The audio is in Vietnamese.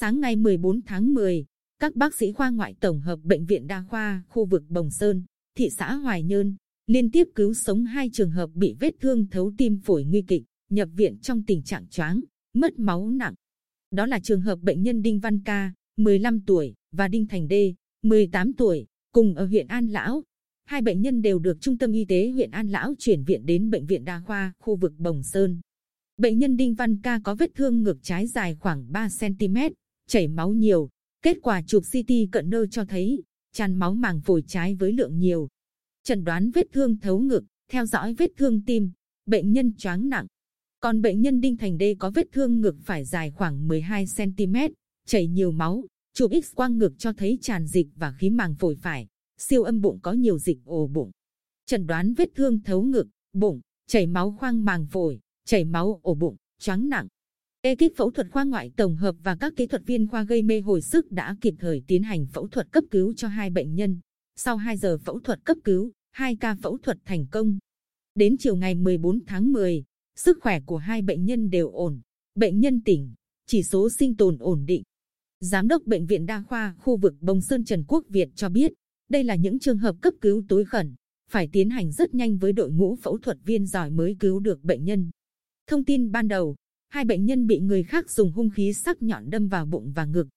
Sáng ngày 14 tháng 10, các bác sĩ khoa ngoại tổng hợp bệnh viện đa khoa khu vực Bồng Sơn, thị xã Hoài Nhơn liên tiếp cứu sống hai trường hợp bị vết thương thấu tim phổi nguy kịch, nhập viện trong tình trạng choáng, mất máu nặng. Đó là trường hợp bệnh nhân Đinh Văn Ca, 15 tuổi và Đinh Thành Đê, 18 tuổi, cùng ở huyện An Lão. Hai bệnh nhân đều được Trung tâm Y tế huyện An Lão chuyển viện đến bệnh viện đa khoa khu vực Bồng Sơn. Bệnh nhân Đinh Văn Ca có vết thương ngực trái dài khoảng 3 cm, chảy máu nhiều. Kết quả chụp CT cận nơ cho thấy tràn máu màng phổi trái với lượng nhiều. Chẩn đoán vết thương thấu ngực, theo dõi vết thương tim, bệnh nhân choáng nặng. Còn bệnh nhân Đinh Thành Đê có vết thương ngực phải dài khoảng 12 cm, chảy nhiều máu. Chụp X quang ngực cho thấy tràn dịch và khí màng phổi phải. Siêu âm bụng có nhiều dịch ổ bụng. Chẩn đoán vết thương thấu ngực, bụng, chảy máu khoang màng phổi, chảy máu ổ bụng, choáng nặng. Ekip phẫu thuật khoa ngoại tổng hợp và các kỹ thuật viên khoa gây mê hồi sức đã kịp thời tiến hành phẫu thuật cấp cứu cho hai bệnh nhân. Sau 2 giờ phẫu thuật cấp cứu, hai ca phẫu thuật thành công. Đến chiều ngày 14 tháng 10, sức khỏe của hai bệnh nhân đều ổn. Bệnh nhân tỉnh, chỉ số sinh tồn ổn định. Giám đốc Bệnh viện Đa khoa khu vực Bồng Sơn Trần Quốc Việt cho biết, đây là những trường hợp cấp cứu tối khẩn, phải tiến hành rất nhanh với đội ngũ phẫu thuật viên giỏi mới cứu được bệnh nhân. Thông tin ban đầu, hai bệnh nhân bị người khác dùng hung khí sắc nhọn đâm vào bụng và ngực,